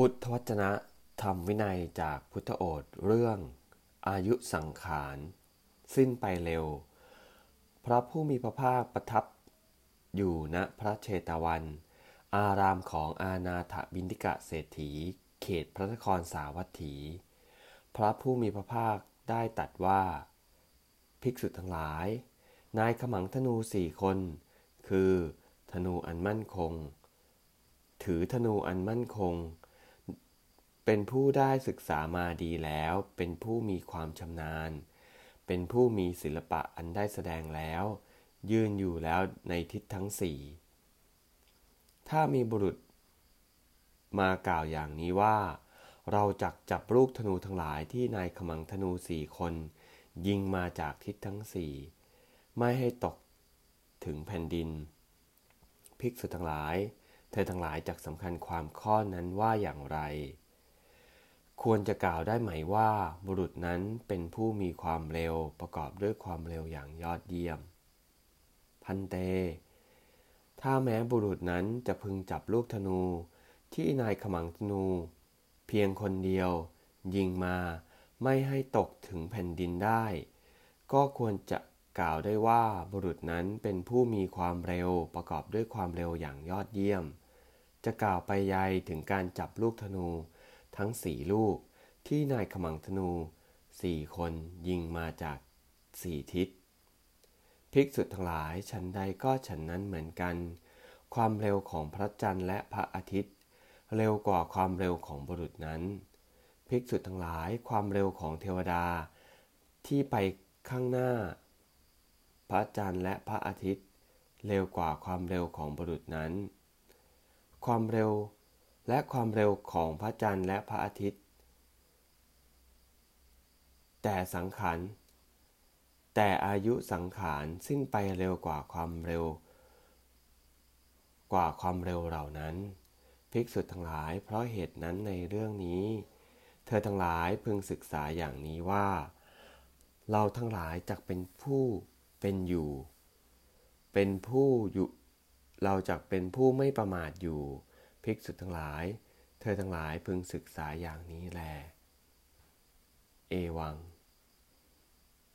พุทธวจนะธรรมวินัยจากพุทธโอษเรื่อง อายุสังขาร สิ้นไปเร็ว พระผู้มีพระภาคประทับอยู่ณพระเชตวัน อารามของอาณาถบินทิกะเศรษฐี เขตพระนครสาวัตถี พระผู้มีพระภาคได้ตัดว่า ภิกษุทั้งหลาย นายขมังธนูสี่คน คือ ธนูอันมั่นคง ถือธนูอันมั่นคง เป็นผู้ได้ศึกษามาดีแล้ว เป็นผู้มีความชำนาญ เป็นผู้มีศิลปะอันได้แสดงแล้ว ยืนอยู่แล้วในทิศทั้งสี่ ถ้ามีบุรุษ มากล่าวอย่างนี้ว่า เราจักจับลูกธนูทั้งหลายที่นายขมังธนูสี่คน ยิงมาจากทิศทั้งสี่ ไม่ให้ตกถึงแผ่นดิน ภิกษุทั้งหลาย เธอทั้งหลายจักสำคัญความข้อนั้นว่าอย่างไร ควรจะกล่าวได้ไหมว่าบุรุษนั้นเป็นผู้มีความเร็วประกอบด้วยความเร็วอย่างยอดเยี่ยม พันเต ถ้าแม้บุรุษนั้นจะพึงจับลูกธนู ที่นายขมังธนู เพียงคนเดียว ยิงมาไม่ให้ตกถึงแผ่นดินได้ ก็ควรจะกล่าวได้ว่าบุรุษนั้นเป็นผู้มีความเร็วประกอบด้วยความเร็วอย่างยอดเยี่ยม จะกล่าวไปยัยถึงการจับลูกธนู ทั้งสี่ลูก ที่นายขมังธนูสี่คนยิงมาจากสี่ทิศภิกษุทั้งหลายฉันใดก็ฉันนั้นเหมือนกัน ความเร็วของพระจันทร์และพระอาทิตย์ เร็วกว่าความเร็วของบุรุษนั้น ภิกษุทั้งหลายความเร็วของเทวดา ที่ไปข้างหน้า พระจันทร์และพระอาทิตย์ เร็วกว่าความเร็วของบุรุษนั้น ความเร็ว และความเร็วของพระจันทร์และพระอาทิตย์ แต่สังขารแต่อายุสังขารสิ้นไปเร็วกว่าความเร็ว กว่าความเร็วเหล่านั้น ภิกษุทั้งหลายเพราะเหตุนั้นในเรื่องนี้ เธอทั้งหลายพึงศึกษาอย่างนี้ว่า เราทั้งหลายจักเป็นผู้เป็นอยู่ เป็นผู้อยู่ เราจักเป็นผู้ไม่ประมาทอยู่ ภิกษุทั้งหลาย เธอทั้งหลายพึงศึกษาอย่างนี้แล เอวัง